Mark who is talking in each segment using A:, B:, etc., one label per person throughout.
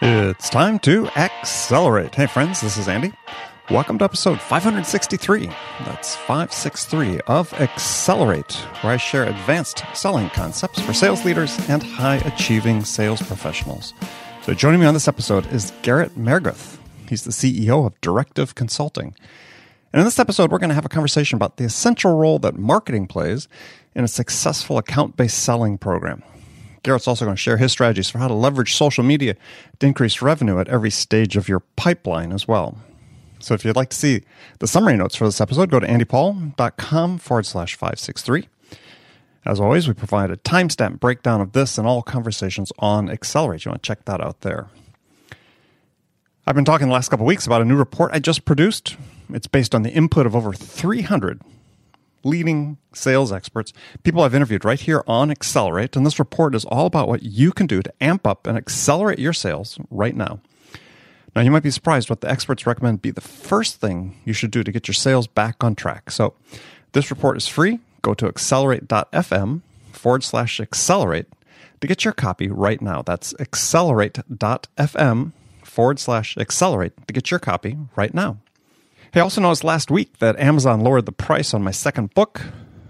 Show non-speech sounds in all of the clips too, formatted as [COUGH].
A: It's time to accelerate. Hey, friends, this is Andy. Welcome to episode 563. That's 563 of Accelerate, where I share advanced selling concepts for sales leaders and high achieving sales professionals. So, joining me on this episode is Garrett Mehrguth. He's the CEO of Directive Consulting. And in this episode, we're going to have a conversation about the essential role that marketing plays in a successful account based selling program. Garrett's also going to share his strategies for how to leverage social media to increase revenue at every stage of your pipeline as well. So if you'd like to see the summary notes for this episode, go to andypaul.com forward slash 563. As always, we provide a timestamp breakdown of this and all conversations on Accelerate. You want to check that out there. I've been talking the last couple weeks about a new report I just produced. It's based on the input of over 300 leading sales experts, people I've interviewed right here on Accelerate. And this report is all about what you can do to amp up and accelerate your sales right now. Now, you might be surprised what the experts recommend be the first thing you should do to get your sales back on track. So, this report is free. Go to accelerate.fm forward slash accelerate to get your copy right now. That's accelerate.fm forward slash accelerate to get your copy right now. Hey, also noticed last week that Amazon lowered the price on my second book.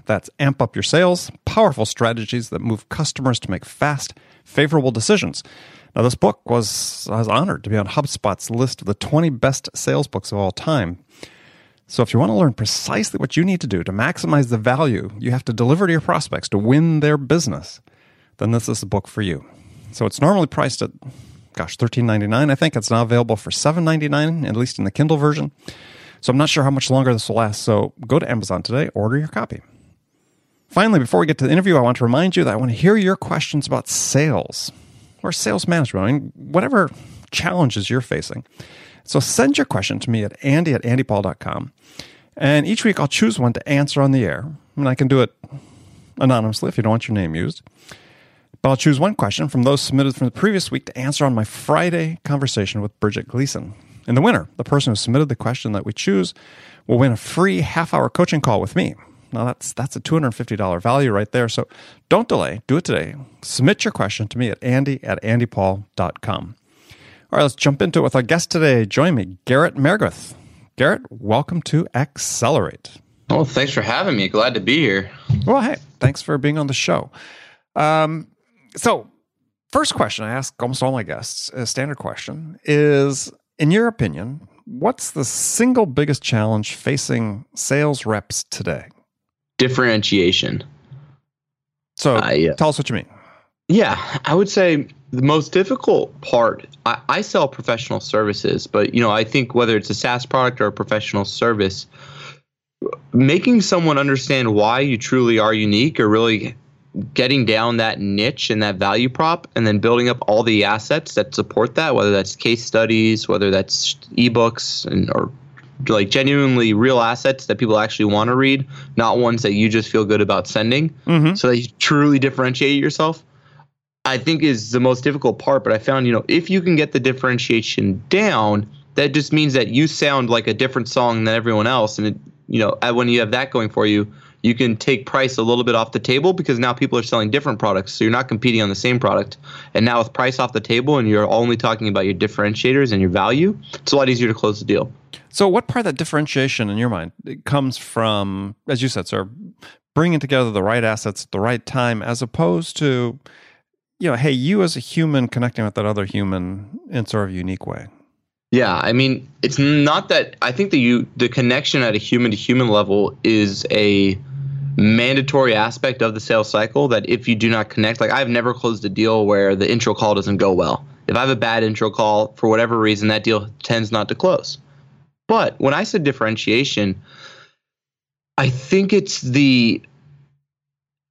A: That's Amp Up Your Sales Powerful Strategies That Move Customers to Make Fast, Favorable Decisions. Now, this book was, I was honored to be on HubSpot's list of the 20 best sales books of all time. So, if you want to learn precisely what you need to do to maximize the value you have to deliver to your prospects to win their business, then this is the book for you. So, it's normally priced at, gosh, $13.99. I think it's now available for $7.99, at least in the Kindle version. So I'm not sure how much longer this will last. So go to Amazon today, order your copy. Finally, before we get to the interview, I want to remind you that I want to hear your questions about sales or sales management, I mean, whatever challenges you're facing. So send your question to me at andy at andypaul.com. And each week I'll choose one to answer on the air. And I can do it anonymously if you don't want your name used. But I'll choose one question from those submitted from the previous week to answer on my Friday conversation with Bridget Gleason. And the winner, the person who submitted the question that we choose, will win a free half hour coaching call with me. Now that's that's a $250 value right there. So don't delay. Do it today. Submit your question to me at andy at andypaul.com. All right, let's jump into it with our guest today. Join me, Garrett Mehrguth. Garrett, welcome to Accelerate.
B: Well, thanks for having me. Glad to be here.
A: Well, hey, thanks for being on the show. Um, so, first question I ask almost all my guests, a standard question, is in your opinion, what's the single biggest challenge facing sales reps today?
B: Differentiation.
A: So uh, yeah. tell us what you mean.
B: Yeah, I would say the most difficult part. I, I, sell professional services, but you know, I think whether it's a SaaS product or a professional service, making someone understand why you truly are unique or really getting down that niche and that value prop and then building up all the assets that support that whether that's case studies whether that's ebooks and or like genuinely real assets that people actually want to read not ones that you just feel good about sending mm-hmm. so that you truly differentiate yourself i think is the most difficult part but i found you know if you can get the differentiation down that just means that you sound like a different song than everyone else and it, you know when you have that going for you you can take price a little bit off the table because now people are selling different products. So you're not competing on the same product. And now with price off the table and you're only talking about your differentiators and your value, it's a lot easier to close the deal.
A: So what part of that differentiation in your mind comes from, as you said, sir, bringing together the right assets at the right time as opposed to, you know, hey, you as a human connecting with that other human in sort of a unique way?
B: Yeah, I mean, it's not that I think the you the connection at a human to human level is a mandatory aspect of the sales cycle that if you do not connect, like I've never closed a deal where the intro call doesn't go well. If I have a bad intro call for whatever reason, that deal tends not to close. But when I said differentiation, I think it's the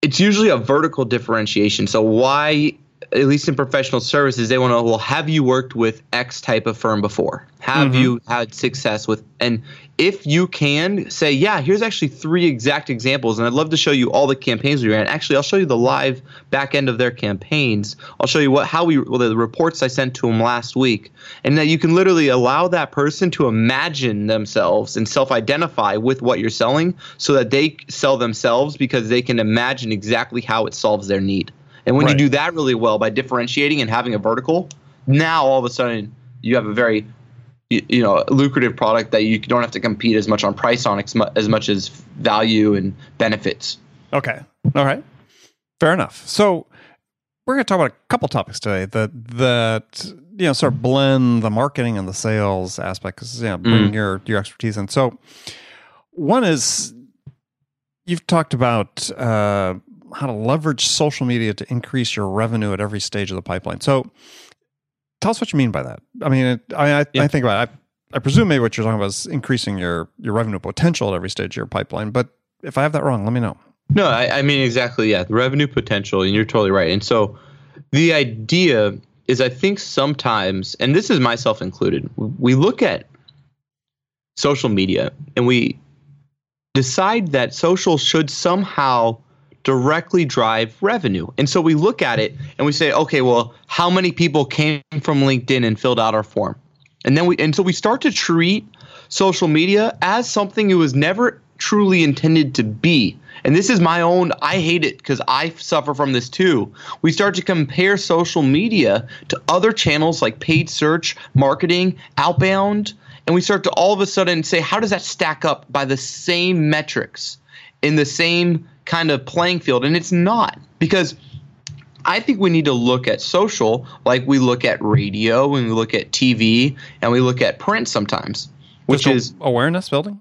B: it's usually a vertical differentiation. So why at least in professional services, they want to know, well, have you worked with X type of firm before? Have mm-hmm. you had success with and if you can say, yeah, here's actually three exact examples, and I'd love to show you all the campaigns we ran. Actually, I'll show you the live back end of their campaigns. I'll show you what how we well, the reports I sent to them last week, and that you can literally allow that person to imagine themselves and self-identify with what you're selling, so that they sell themselves because they can imagine exactly how it solves their need And when
A: Right.
B: you do that really well by differentiating and having a vertical, now all of a sudden you have a very you, you know lucrative product that you don't have to compete as much on price on as much as value and benefits.
A: Okay. All right. Fair enough. So we're going to talk about a couple topics today that that you know sort of blend the marketing and the sales aspect because you know bring your your expertise in. So one is you've talked about uh, how to leverage social media to increase your revenue at every stage of the pipeline. So tell us what you mean by that. I mean, it, I I,
B: Yeah.
A: I think about it. I, I presume maybe what you're talking about is increasing your your revenue potential at every stage of your pipeline. But if I have that wrong, let me know.
B: No, I, I mean exactly. Yeah, the revenue potential, and you're totally right. And so, the idea is, I think sometimes, and this is myself included, we look at social media and we decide that social should somehow directly drive revenue. And so we look at it and we say, okay, well, how many people came from LinkedIn and filled out our form? And then we and so we start to treat social media as something it was never truly intended to be. And this is my own I hate it because I suffer from this too. We start to compare social media to other channels like paid search, marketing, outbound, and we start to all of a sudden say how does that stack up by the same metrics in the same kind of playing field and it's not because I think we need to look at social like we look at radio and we look at TV and we look at print sometimes, which
A: Just
B: is
A: awareness building.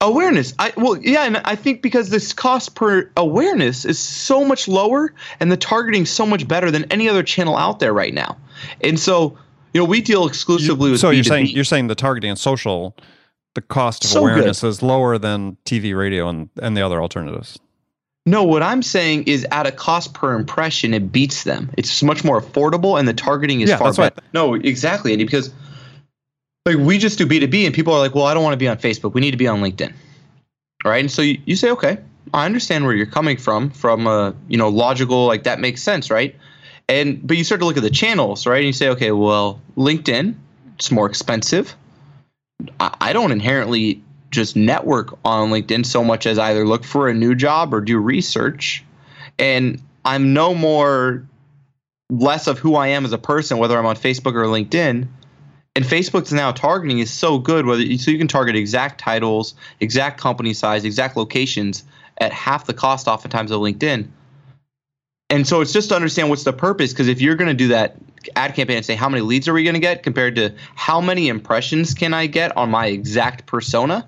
B: awareness. I well, yeah, and I think because this cost per awareness is so much lower and the targeting so much better than any other channel out there right now. And so, you know, we deal exclusively with
A: so you're
B: B2B.
A: saying you're saying the targeting and social, the cost of
B: So good.
A: awareness is lower than TV, radio, and and the other alternatives.
B: No, what I'm saying is at a cost per impression, it beats them. It's much more affordable, and the targeting is
A: Yeah,
B: far better. No, exactly, Andy. Because like we just do B2B, and people are like, "Well, I don't want to be on Facebook. We need to be on LinkedIn." Right, and so you, you say, "Okay, I understand where you're coming from. From a you know logical like that makes sense, right?" And but you start to look at the channels, right? And you say, "Okay, well, LinkedIn, it's more expensive. I, I don't inherently just network on LinkedIn so much as either look for a new job or do research. And I'm no more less of who I am as a person, whether I'm on Facebook or LinkedIn. And Facebook's now targeting is so good, whether so you can target exact titles, exact company size, exact locations at half the cost oftentimes of LinkedIn. And so it's just to understand what's the purpose, because if you're going to do that ad campaign and say how many leads are we going to get compared to how many impressions can I get on my exact persona,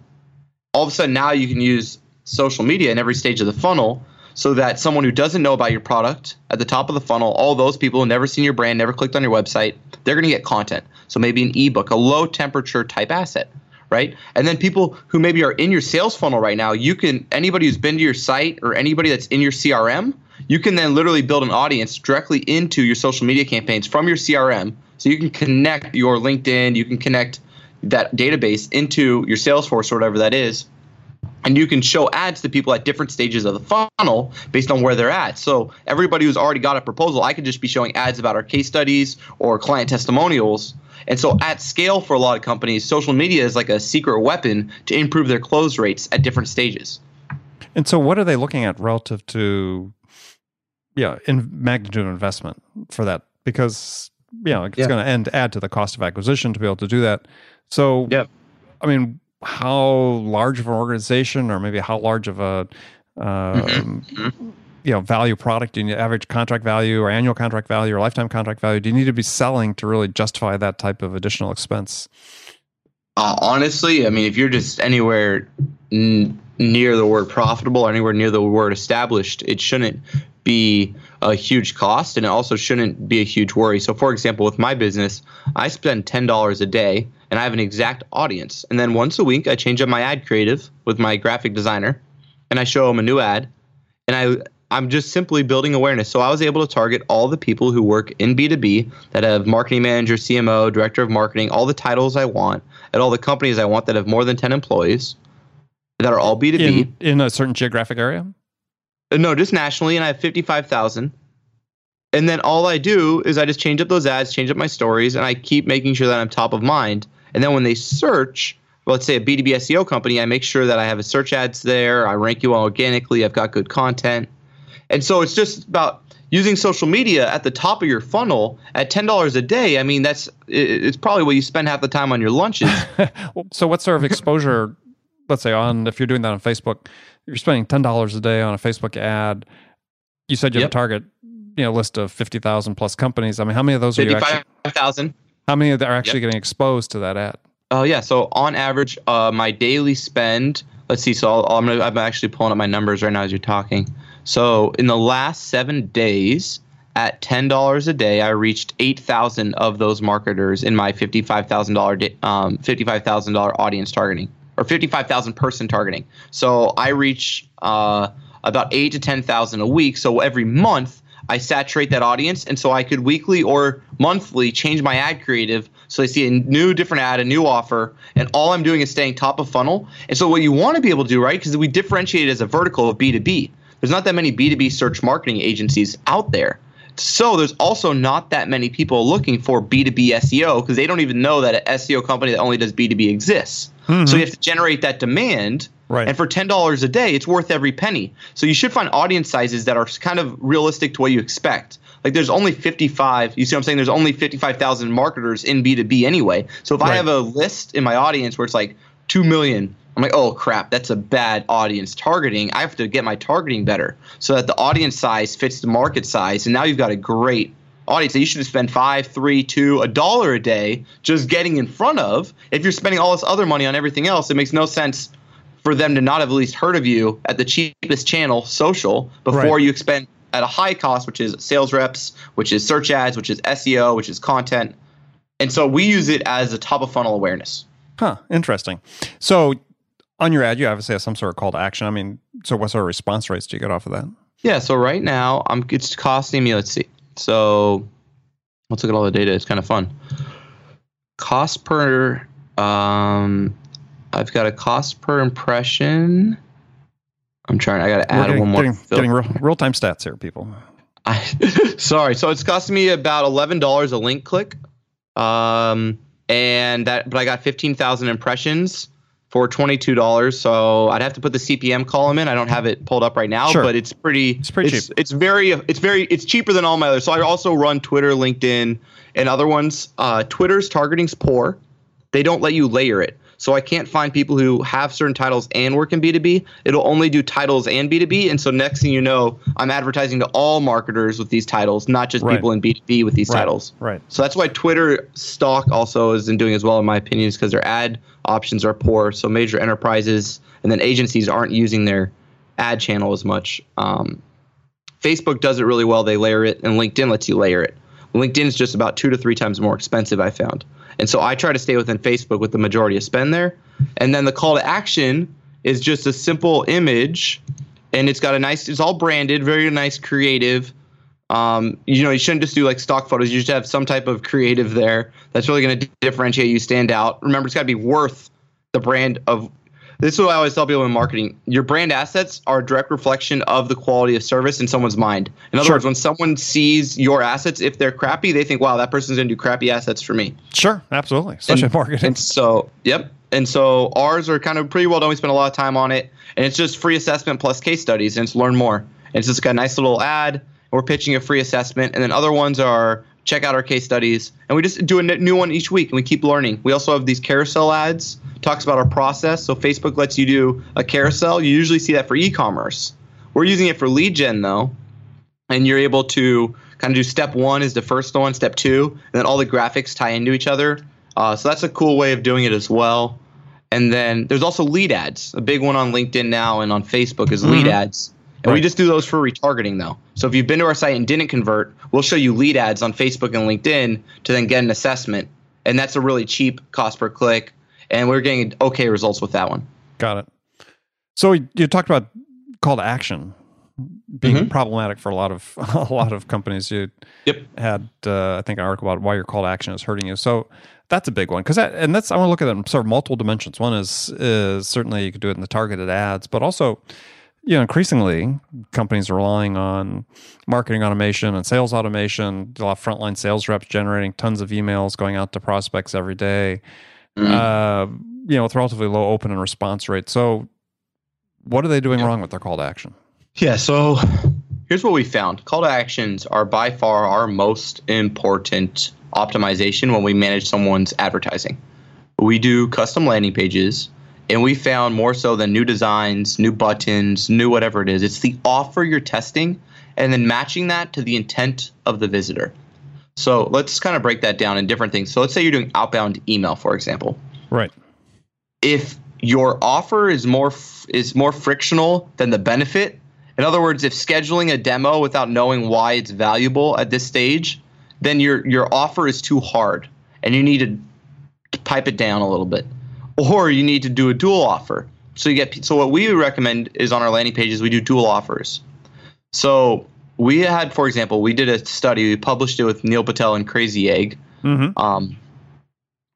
B: all of a sudden now you can use social media in every stage of the funnel so that someone who doesn't know about your product at the top of the funnel, all those people who never seen your brand, never clicked on your website, they're going to get content. So maybe an ebook, a low temperature type asset, right? And then people who maybe are in your sales funnel right now, you can anybody who's been to your site or anybody that's in your CRM, you can then literally build an audience directly into your social media campaigns from your CRM. So you can connect your LinkedIn, you can connect that database into your Salesforce or whatever that is and you can show ads to people at different stages of the funnel based on where they're at. So everybody who's already got a proposal, I could just be showing ads about our case studies or client testimonials. And so at scale for a lot of companies, social media is like a secret weapon to improve their close rates at different stages.
A: And so, what are they looking at relative to, yeah, in magnitude of investment for that? Because you know it's
B: Yeah.
A: going to end add to the cost of acquisition to be able to do that. So,
B: Yeah.
A: I mean, how large of an organization, or maybe how large of a, um,
B: Mhm.
A: you know, value product do you need? Average contract value, or annual contract value, or lifetime contract value? Do you need to be selling to really justify that type of additional expense?
B: Uh, honestly, I mean, if you're just anywhere n- near the word profitable or anywhere near the word established, it shouldn't be a huge cost and it also shouldn't be a huge worry. So, for example, with my business, I spend $10 a day and I have an exact audience. And then once a week, I change up my ad creative with my graphic designer and I show them a new ad. And I, I'm just simply building awareness. So I was able to target all the people who work in B2B that have marketing manager, CMO, director of marketing, all the titles I want at all the companies I want that have more than 10 employees that are all B2B.
A: In in a certain geographic area?
B: Uh, No, just nationally, and I have 55,000. And then all I do is I just change up those ads, change up my stories, and I keep making sure that I'm top of mind. And then when they search, well, let's say a B2B SEO company, I make sure that I have a search ads there. I rank you all organically. I've got good content. And so it's just about using social media at the top of your funnel at ten dollars a day, I mean that's it's probably what you spend half the time on your lunches. [LAUGHS]
A: so what sort of exposure? let's say on if you're doing that on Facebook, you're spending ten dollars a day on a Facebook ad. You said you have yep. a target, you know, list of fifty thousand plus companies. I mean, how many of those are you actually?
B: Fifty-five thousand.
A: How many are actually yep. getting exposed to that ad?
B: Oh yeah. So on average, uh, my daily spend. Let's see. So i am I'm actually pulling up my numbers right now as you're talking. So in the last seven days, at ten dollars a day, I reached eight thousand of those marketers in my fifty-five thousand dollar um, fifty-five thousand dollar audience targeting or fifty-five thousand person targeting. So I reach uh, about eight to ten thousand a week. So every month I saturate that audience, and so I could weekly or monthly change my ad creative so they see a new different ad, a new offer, and all I'm doing is staying top of funnel. And so what you want to be able to do, right? Because we differentiate as a vertical of B2B. There's not that many B2B search marketing agencies out there. So there's also not that many people looking for B2B SEO because they don't even know that an SEO company that only does B2B exists. Mm-hmm. So you have to generate that demand. Right. And for ten dollars a day, it's worth every penny. So you should find audience sizes that are kind of realistic to what you expect. Like there's only 55. You see what I'm saying? There's only 55,000 marketers in B2B anyway. So if right. I have a list in my audience where it's like two million, I'm like, oh crap, that's a bad audience targeting. I have to get my targeting better so that the audience size fits the market size. And now you've got a great audience that you should spend five, three, two, a dollar a day just getting in front of. If you're spending all this other money on everything else, it makes no sense for them to not have at least heard of you at the cheapest channel, social, before right. you expend at a high cost, which is sales reps, which is search ads, which is SEO, which is content. And so we use it as a top of funnel awareness.
A: Huh, interesting. So on your ad, you obviously have some sort of call to action. I mean, so what sort of response rates do you get off of that?
B: Yeah, so right now, I'm it's costing me. Let's see. So let's look at all the data. It's kind of fun. Cost per. Um, I've got a cost per impression. I'm trying. I got to add
A: getting,
B: one more.
A: Getting, getting real, real time stats here, people. [LAUGHS]
B: I, sorry. So it's costing me about eleven dollars a link click, um, and that. But I got fifteen thousand impressions for $22. So I'd have to put the CPM column in. I don't have it pulled up right now, sure. but it's pretty
A: it's pretty
B: it's,
A: cheap.
B: It's very it's very it's cheaper than all my others. So I also run Twitter, LinkedIn, and other ones. Uh, Twitter's targeting's poor. They don't let you layer it. So I can't find people who have certain titles and work in B2B. It'll only do titles and B2B. And so next thing you know, I'm advertising to all marketers with these titles, not just right. people in B2B with these
A: right.
B: titles.
A: Right.
B: So that's why Twitter stock also isn't doing as well, in my opinion, is because their ad options are poor. So major enterprises and then agencies aren't using their ad channel as much. Um, Facebook does it really well. They layer it, and LinkedIn lets you layer it. LinkedIn is just about two to three times more expensive, I found. And so I try to stay within Facebook with the majority of spend there. And then the call to action is just a simple image and it's got a nice it's all branded, very nice creative. Um, you know, you shouldn't just do like stock photos. You should have some type of creative there that's really going to differentiate you, stand out. Remember, it's got to be worth the brand of this is what I always tell people in marketing. Your brand assets are a direct reflection of the quality of service in someone's mind. In other sure. words, when someone sees your assets, if they're crappy, they think, wow, that person's going to do crappy assets for me.
A: Sure, absolutely. Especially
B: and,
A: marketing.
B: And so, yep. And so ours are kind of pretty well done. We spend a lot of time on it. And it's just free assessment plus case studies, and it's learn more. And it's just got a nice little ad. We're pitching a free assessment. And then other ones are check out our case studies. And we just do a new one each week, and we keep learning. We also have these carousel ads talks about our process. So Facebook lets you do a carousel. You usually see that for e-commerce. We're using it for lead gen though, and you're able to kind of do step one is the first one, step two, and then all the graphics tie into each other. Uh, so that's a cool way of doing it as well. And then there's also lead ads. A big one on LinkedIn now and on Facebook is mm-hmm. lead ads. And right. we just do those for retargeting though. So if you've been to our site and didn't convert, we'll show you lead ads on Facebook and LinkedIn to then get an assessment. And that's a really cheap cost per click and we are getting okay results with that one.
A: Got it. So you talked about call to action being mm-hmm. problematic for a lot of [LAUGHS] a lot of companies. You
B: yep.
A: had uh, I think an article about why your call to action is hurting you. So that's a big one because that, and that's I want to look at it in sort of multiple dimensions. One is is certainly you could do it in the targeted ads, but also you know increasingly companies are relying on marketing automation and sales automation. A lot of frontline sales reps generating tons of emails going out to prospects every day mm-hmm. uh, you know, with relatively low open and response rate. So, what are they doing yeah. wrong with their call to action?
B: Yeah. So, here's what we found call to actions are by far our most important optimization when we manage someone's advertising. We do custom landing pages, and we found more so than new designs, new buttons, new whatever it is, it's the offer you're testing and then matching that to the intent of the visitor. So let's kind of break that down in different things. So let's say you're doing outbound email, for example.
A: Right.
B: If your offer is more is more frictional than the benefit, in other words, if scheduling a demo without knowing why it's valuable at this stage, then your your offer is too hard, and you need to pipe it down a little bit, or you need to do a dual offer. So you get so what we recommend is on our landing pages we do dual offers. So we had, for example, we did a study. We published it with Neil Patel and Crazy Egg.
A: Mm-hmm.
B: Um,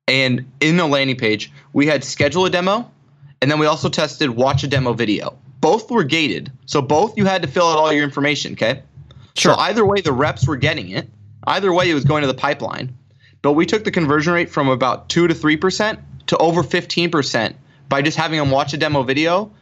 B: and in the landing page, we had schedule a demo, and then we also tested watch a demo video. Both were gated, so both you had to fill out all your information. Okay.
A: Sure.
B: So either way, the reps were getting it. Either way, it was going to the pipeline. But we took the conversion rate from about two to three percent to over fifteen percent by just having them watch a demo video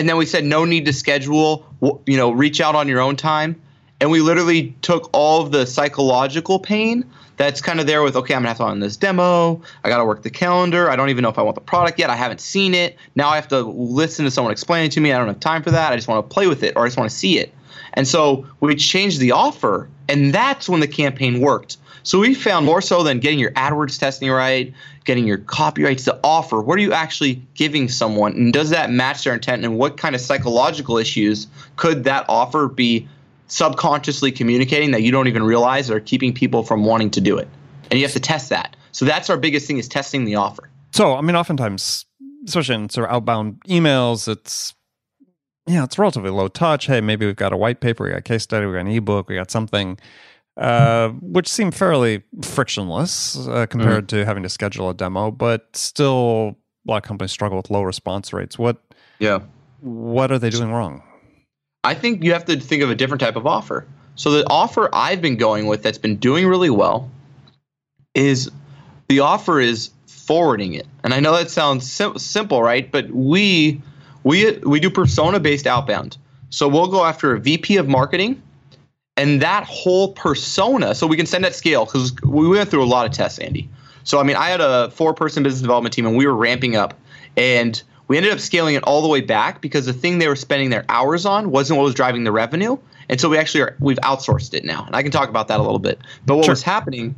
B: and then we said no need to schedule you know reach out on your own time. And we literally took all of the psychological pain that's kind of there with okay i'm gonna have to on this demo. I gotta work the calendar. I don't even know if i want the product yet. I haven't seen it. Now i have to listen to someone explain it to me. I don't have time for that. I just want to play with it or i just want to see it and so we changed the offer and that's when the campaign worked so we found more so than getting your AdWords testing right, getting your copyrights to offer. What are you actually giving someone, and does that match their intent? And what kind of psychological issues could that offer be subconsciously communicating that you don't even realize are keeping people from wanting to do it? And you have to test that. So that's our biggest thing is testing the offer.
A: So I mean, oftentimes, especially in sort of outbound emails, it's yeah, it's relatively low touch. Hey, maybe we've got a white paper, we got a case study, we got an ebook, we got something uh, which seem fairly frictionless uh, compared mm-hmm. to having to schedule a demo, but still a lot of companies struggle with low response rates. What?
B: Yeah.
A: What are they doing wrong?
B: I think you have to think of a different type of offer. So the offer I've been going with that's been doing really well is the offer is forwarding it. And I know that sounds sim- simple, right? But we we we do persona based outbound. So we'll go after a VP of marketing and that whole persona so we can send at scale because we went through a lot of tests andy so i mean i had a four person business development team and we were ramping up and we ended up scaling it all the way back because the thing they were spending their hours on wasn't what was driving the revenue and so we actually are we've outsourced it now and i can talk about that a little bit but what sure. was happening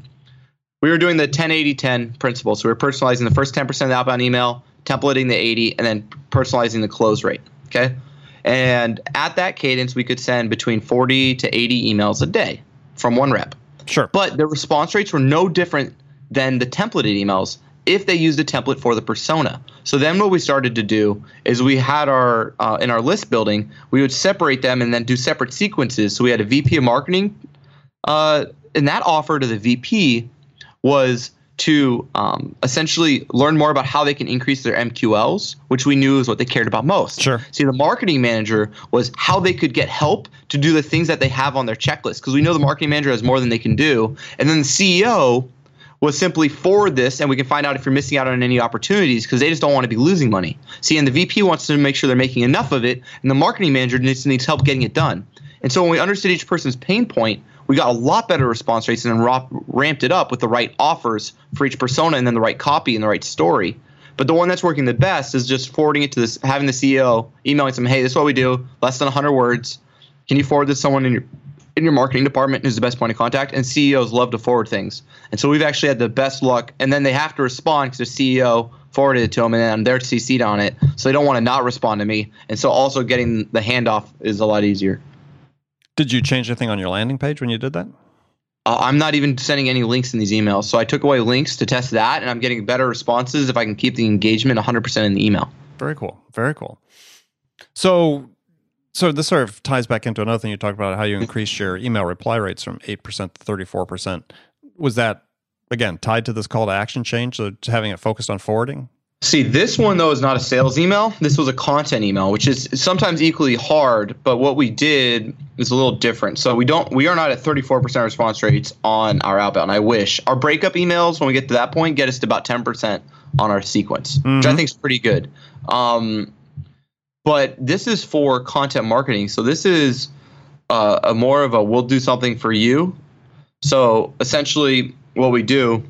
B: we were doing the 10 80 10 principle so we were personalizing the first 10% of the outbound email templating the 80 and then personalizing the close rate okay and at that cadence, we could send between 40 to 80 emails a day from one rep.
A: Sure.
B: But the response rates were no different than the templated emails if they used a template for the persona. So then what we started to do is we had our uh, in our list building, we would separate them and then do separate sequences. So we had a VP of marketing, uh, and that offer to the VP was to um, essentially learn more about how they can increase their MQLs, which we knew is what they cared about most.
A: Sure.
B: See, the marketing manager was how they could get help to do the things that they have on their checklist, because we know the marketing manager has more than they can do. And then the CEO was simply forward this, and we can find out if you're missing out on any opportunities because they just don't want to be losing money. See, and the VP wants to make sure they're making enough of it, and the marketing manager needs, needs help getting it done. And so when we understood each person's pain point, we got a lot better response rates and then ramped it up with the right offers for each persona and then the right copy and the right story. But the one that's working the best is just forwarding it to this, having the CEO emailing them, "Hey, this is what we do. Less than 100 words. Can you forward this to someone in your in your marketing department who's the best point of contact?" And CEOs love to forward things, and so we've actually had the best luck. And then they have to respond because the CEO forwarded it to them, and then they're CC'd on it, so they don't want to not respond to me. And so also getting the handoff is a lot easier.
A: Did you change anything on your landing page when you did that?
B: Uh, I'm not even sending any links in these emails. So I took away links to test that, and I'm getting better responses if I can keep the engagement 100% in the email.
A: Very cool. Very cool. So, so this sort of ties back into another thing you talked about how you increased your email reply rates from 8% to 34%. Was that, again, tied to this call to action change, so having it focused on forwarding?
B: See, this one though is not a sales email. This was a content email, which is sometimes equally hard. But what we did is a little different. So we don't, we are not at 34% response rates on our outbound. I wish our breakup emails, when we get to that point, get us to about 10% on our sequence, mm-hmm. which I mm-hmm. think is pretty good. Um, but this is for content marketing. So this is uh, a more of a we'll do something for you. So essentially, what we do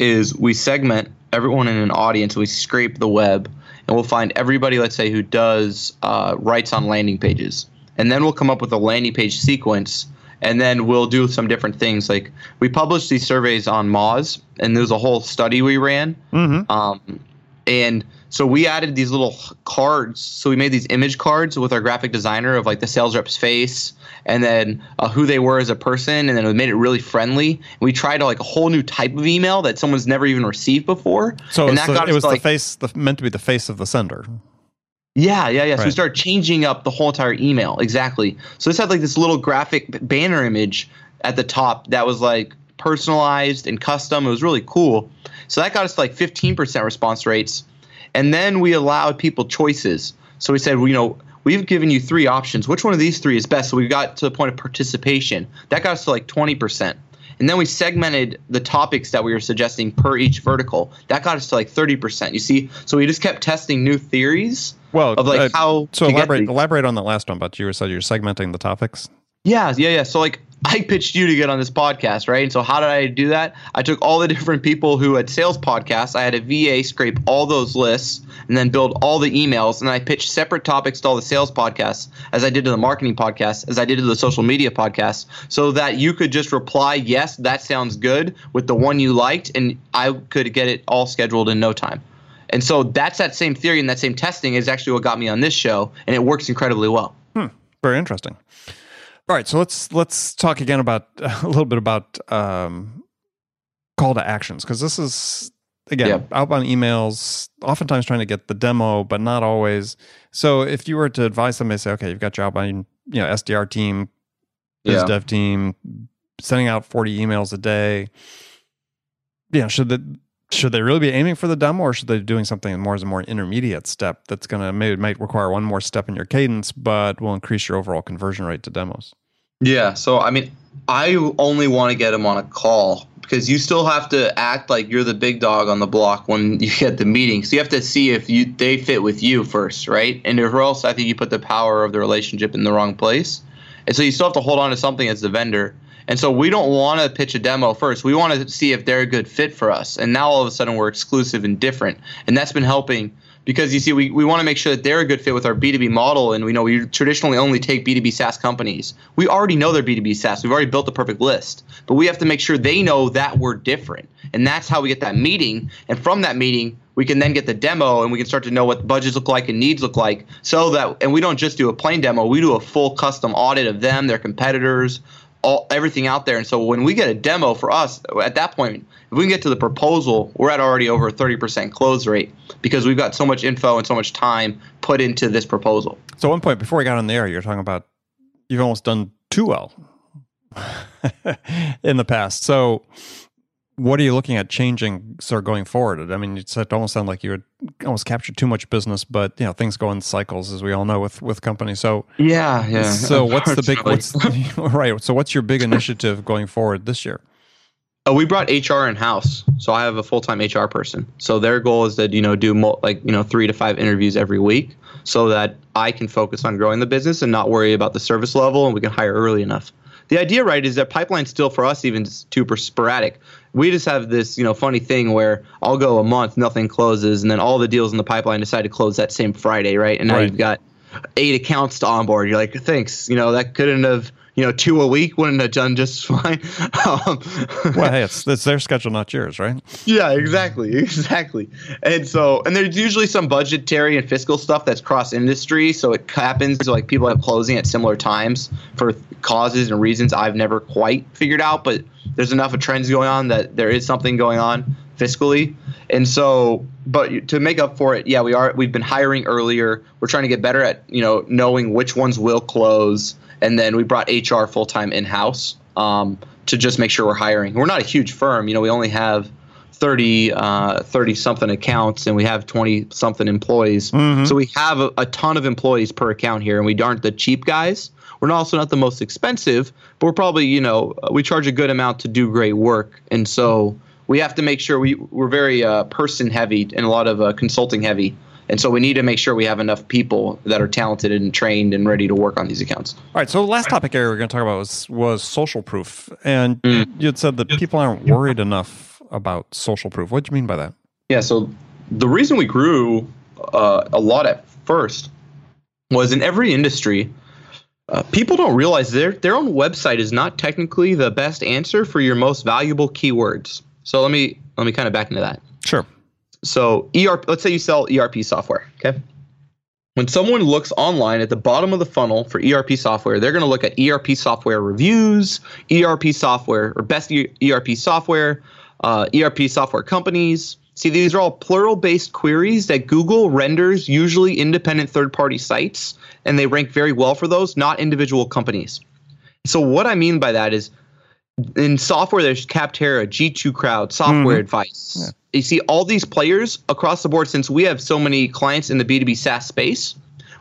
B: is we segment everyone in an audience. We scrape the web, and we'll find everybody, let's say, who does uh, writes on landing pages, and then we'll come up with a landing page sequence. And then we'll do some different things. Like we published these surveys on Moz, and there's a whole study we ran.
A: Mm-hmm.
B: Um, and so we added these little cards. So we made these image cards with our graphic designer of like the sales rep's face and then uh, who they were as a person, and then we made it really friendly. And we tried like a whole new type of email that someone's never even received before.
A: So
B: and that
A: the-
B: got
A: it was
B: to, like,
A: the face, the, meant to be the face of the sender.
B: Yeah, yeah, yeah. So we started changing up the whole entire email. Exactly. So this had like this little graphic banner image at the top that was like personalized and custom. It was really cool. So that got us to like 15% response rates. And then we allowed people choices. So we said, you know, we've given you three options. Which one of these three is best? So we got to the point of participation. That got us to like 20%. And then we segmented the topics that we were suggesting per each vertical. That got us to like 30%. You see? So we just kept testing new theories
A: Well,
B: of like
A: uh,
B: how
A: so
B: to
A: elaborate elaborate on that last one. But you were said you're segmenting the topics.
B: Yeah, yeah, yeah. So like I pitched you to get on this podcast, right? And so how did I do that? I took all the [LAUGHS] different people who had sales podcasts. I had a VA scrape all those lists and then build all the emails. And I pitched separate topics to all the sales podcasts, as I did to the marketing podcast, as I did to the social media podcast, so that you could just reply, yes, that sounds good, with the one you liked, and I could get it all scheduled in no time. And so that's that same theory and that same testing is actually what got me on this show, and it works incredibly well. Hmm.
A: Very interesting. All right, so let's let's talk again about [LAUGHS] a little bit about um, call to actions because this is again
B: Yeah.
A: outbound emails. Oftentimes trying to get the demo, but not always. So if you were to advise somebody, say, okay, you've got your outbound, you know, SDR team, biz
B: Yeah.
A: dev team, sending out forty emails a day. Yeah, should the should they really be aiming for the demo, or should they be doing something more as a more intermediate step that's going to maybe might require one more step in your cadence, but will increase your overall conversion rate to demos?
B: Yeah. So I mean, I only want to get them on a call because you still have to act like you're the big dog on the block when [LAUGHS] you get the meeting. So you have to see if you they fit with you first, right? And or else I think you put the power of the relationship in the wrong place. And so you still have to hold on to something as the vendor. And so we don't want to pitch a demo first. We want to see if they're a good fit for us. And now all of a sudden we're exclusive and different. And that's been helping because you see, we, we want to make sure that they're a good fit with our B2B model. And we know we traditionally only take B2B SaaS companies. We already know they're B2B SaaS. We've already built the perfect list. But we have to make sure they know that we're different. And that's how we get that meeting. And from that meeting, we can then get the demo and we can start to know what budgets look like and needs look like so that and we don't just do a plain demo we do a full custom audit of them their competitors all everything out there and so when we get a demo for us at that point if we can get to the proposal we're at already over a 30% close rate because we've got so much info and so much time put into this proposal
A: So, one point before we got on the air, you're talking about you've almost done too well [LAUGHS] in the past. So, what are you looking at changing, sort of going forward? I mean, it almost sound like you would almost captured too much business, but you know things go in cycles, as we all know with with companies. So,
B: yeah yeah
A: so what's the big what's [LAUGHS] [LAUGHS] right? So, what's your big initiative going forward this year?
B: Uh, we brought HR in house, so I have a full time HR person. So their goal is to you know do mo- like you know three to five interviews every week, so that I can focus on growing the business and not worry about the service level, and we can hire early enough. The idea, right, is that pipeline's still for us even super sporadic. We just have this you know funny thing where I'll go a month, nothing closes, and then all the deals in the pipeline decide to close that same Friday, right? And now
A: Right.
B: you've got eight accounts to onboard. You're like, thanks, you know that couldn't have. You know, two a week wouldn't have done just [LAUGHS] fine. um,
A: Well, hey, it's it's their schedule, not yours, right?
B: yeah, exactly, [LAUGHS] exactly. And so, and there's usually some budgetary and fiscal stuff that's cross industry. So it happens like people have closing at similar times for causes and reasons I've never quite figured out. But there's enough of trends going on that there is something going on fiscally. And so, but to make up for it, yeah, we are. We've been hiring earlier. We're trying to get better at you know knowing which ones will close. And then we brought HR full time in house um, to just make sure we're hiring. We're not a huge firm. You know, we only have 30 uh, 30 something accounts and we have 20 something employees
A: Mhm.
B: so we have a, a ton of employees per account here and we aren't the cheap guys we're also not the most expensive but we're probably you know we charge a good amount to do great work and so we have to make sure we we're very uh, person heavy and a lot of uh, consulting heavy And so we need to make sure we have enough people that are talented and trained and ready to work on these accounts.
A: All right. So the last topic area we're going to talk about was was social proof, and mm. you had said that people aren't worried enough about social proof. What do you mean by that?
B: Yeah. So the reason we grew uh, a lot at first was in every industry. Uh, people don't realize their their own website is not technically the best answer for your most valuable keywords. So let me let me kind of back into that.
A: Sure.
B: So ERP, let's say you sell ERP software. Okay. When someone looks online at the bottom of the funnel for ERP software, they're going to look at ERP software reviews, ERP software or best ERP software, uh, ERP software companies. See, these are all plural based queries that Google renders usually independent third party sites, and they rank very well for those, not individual companies. So, what I mean by that is in software, there's Capterra, G2 Crowd, Software mm-hmm. Advice. Yeah. You see all these players across the board. Since we have so many clients in the B2B SaaS space,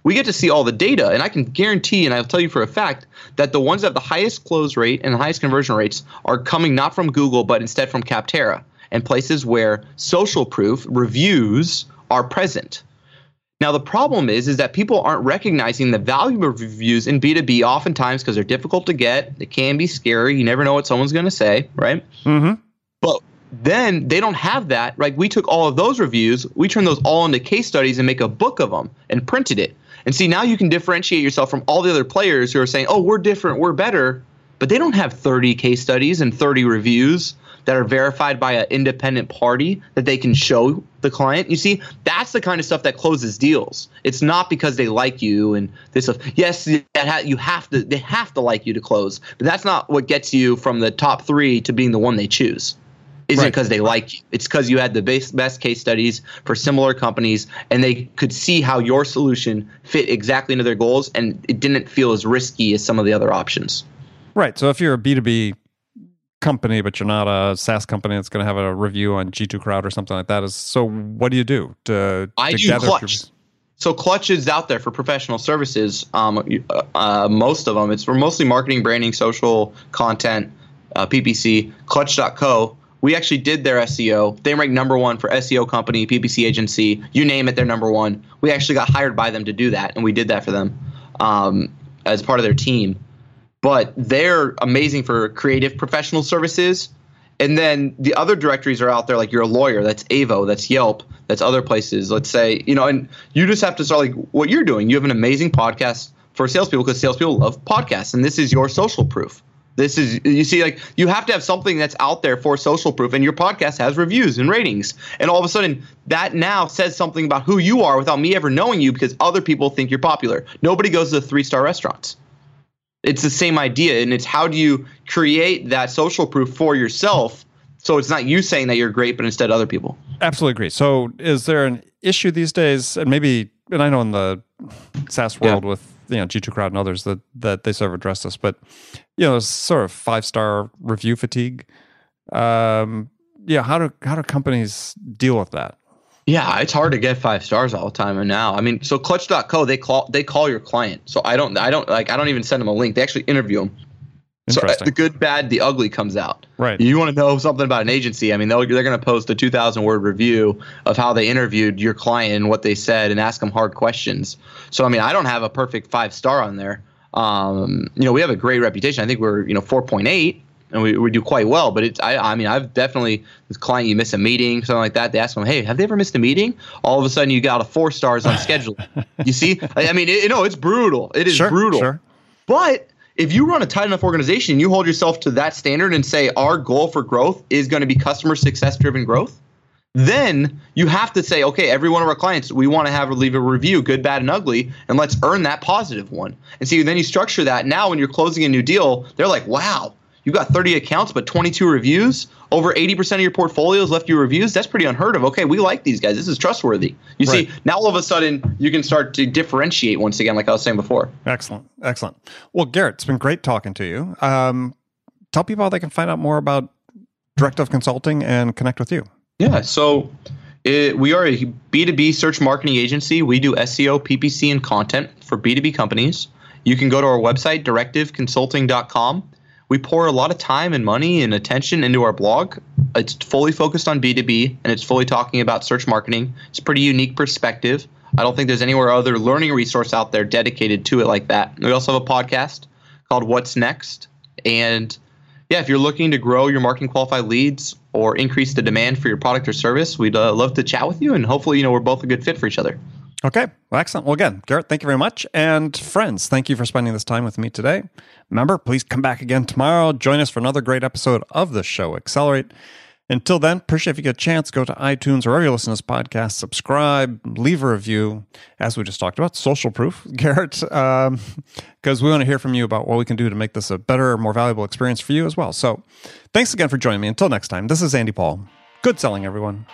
B: we get to see all the data. And I can guarantee, and I'll tell you for a fact, that the ones that have the highest close rate and the highest conversion rates are coming not from Google, but instead from Capterra and places where social proof reviews are present. Now the problem is is that people aren't recognizing the value of reviews in B2B oftentimes because they're difficult to get. It can be scary. You never know what someone's going to say, right?
A: Mm-hmm.
B: But then they don't have that. Right? We took all of those reviews, we turned those all into case studies and make a book of them and printed it. And see now you can differentiate yourself from all the other players who are saying, "Oh, we're different, we're better," but they don't have 30 case studies and 30 reviews that are verified by an independent party that they can show the client. You see, that's the kind of stuff that closes deals. It's not because they like you and this stuff. Yes, you have to they have to like you to close, but that's not what gets you from the top three to being the one they choose. Isn't right. because they like you. It's because you had the best, best case studies for similar companies and they could see how your solution fit exactly into their goals and it didn't feel as risky as some of the other options.
A: Right. So if you're a B2B company, but you're not a SaaS company that's going to have a review on G2 Crowd or something like that. Is so what do you do to?
B: I do Clutch. So Clutch is out there for professional services. Um, uh, most of them. It's for mostly marketing, branding, social content, uh, PPC. Clutch.co. We actually did their SEO. They ranked number one for SEO company, PPC agency, you name it, they're number one. We actually got hired by them to do that, and we did that for them um, as part of their team but they're amazing for creative professional services. And then the other directories are out there, like you're a lawyer, that's Avvo, that's Yelp, that's other places. Let's say, you know, and you just have to start like what you're doing. You have an amazing podcast for salespeople because salespeople love podcasts, and this is your social proof. This is you see like you have to have something that's out there for social proof, and your podcast has reviews and ratings, and all of a sudden that now says something about who you are without me ever knowing you because other people think you're popular. Nobody goes to the three star restaurants it's the same idea and it's how do you create that social proof for yourself so it's not you saying that you're great but instead other people?
A: Absolutely agree. So is there an issue these days and maybe and i know in the saas world yeah. with you know g2 crowd and others that that they sort of address this but you know sort of five star review fatigue. Um yeah how do how do companies deal with that
B: yeah, it's hard to get five stars all the time. And now, I mean, so Clutch.co they call they call your client. So I don't I don't like I don't even send them a link. They actually interview them. So uh, the good, bad, the ugly comes out.
A: Right.
B: You want to know something about an agency? I mean, they're going to post a 2,000 word review of how they interviewed your client and what they said, and ask them hard questions. So I mean, I don't have a perfect five star on there. Um, you know, we have a great reputation. I think we're you know 4.8 and we, we do quite well. But it's I I mean I've definitely this client you miss a meeting something like that. They ask them, hey, have they ever missed a meeting? All of a sudden you got a four stars on schedule. [LAUGHS] you see, I mean, it, you know, it's brutal. It is
A: sure,
B: brutal.
A: Sure.
B: But if you run a tight enough organization, you hold yourself to that standard and say our goal for growth is going to be customer success driven growth. Then you have to say, okay, every one of our clients, we want to have leave a review, good, bad, and ugly, and let's earn that positive one. And see, then you structure that. Now, when you're closing a new deal, they're like, wow, you got 30 accounts but 22 reviews? Over 80% of your portfolios left you reviews? That's pretty unheard of. Okay we like these guys. This is trustworthy. You right. see now all of a sudden you can start to differentiate once again like i was saying before.
A: Excellent. Excellent. Well garrett it's been great talking to you. Um, tell people how they can find out more about directive consulting and connect with you.
B: Yeah so it, we are a b2b search marketing agency. We do seo ppc and content for b2b companies. You can go to our website directiveconsulting.com we pour a lot of time and money and attention into our blog. It's fully focused on B2B and it's fully talking about search marketing. It's a pretty unique perspective. I don't think there's anywhere other learning resource out there dedicated to it like that. We also have a podcast called What's Next. And yeah, if you're looking to grow your marketing qualified leads or increase the demand for your product or service, we'd uh, love to chat with you. And hopefully, you know, we're both a good fit for each other.
A: Okay. Well, excellent. Well, again, Garrett, thank you very much. And friends, thank you for spending this time with me today. Remember, please come back again tomorrow. Join us for another great episode of the show, Accelerate. Until then, appreciate if you get a chance, go to iTunes or wherever you listen to this podcast, subscribe, leave a review, as we just talked about, social proof, [LAUGHS] Garrett, because um, we want to hear from you about what we can do to make this a better, more valuable experience for you as well. So thanks again for joining me. Until next time, this is Andy Paul. Good selling, everyone.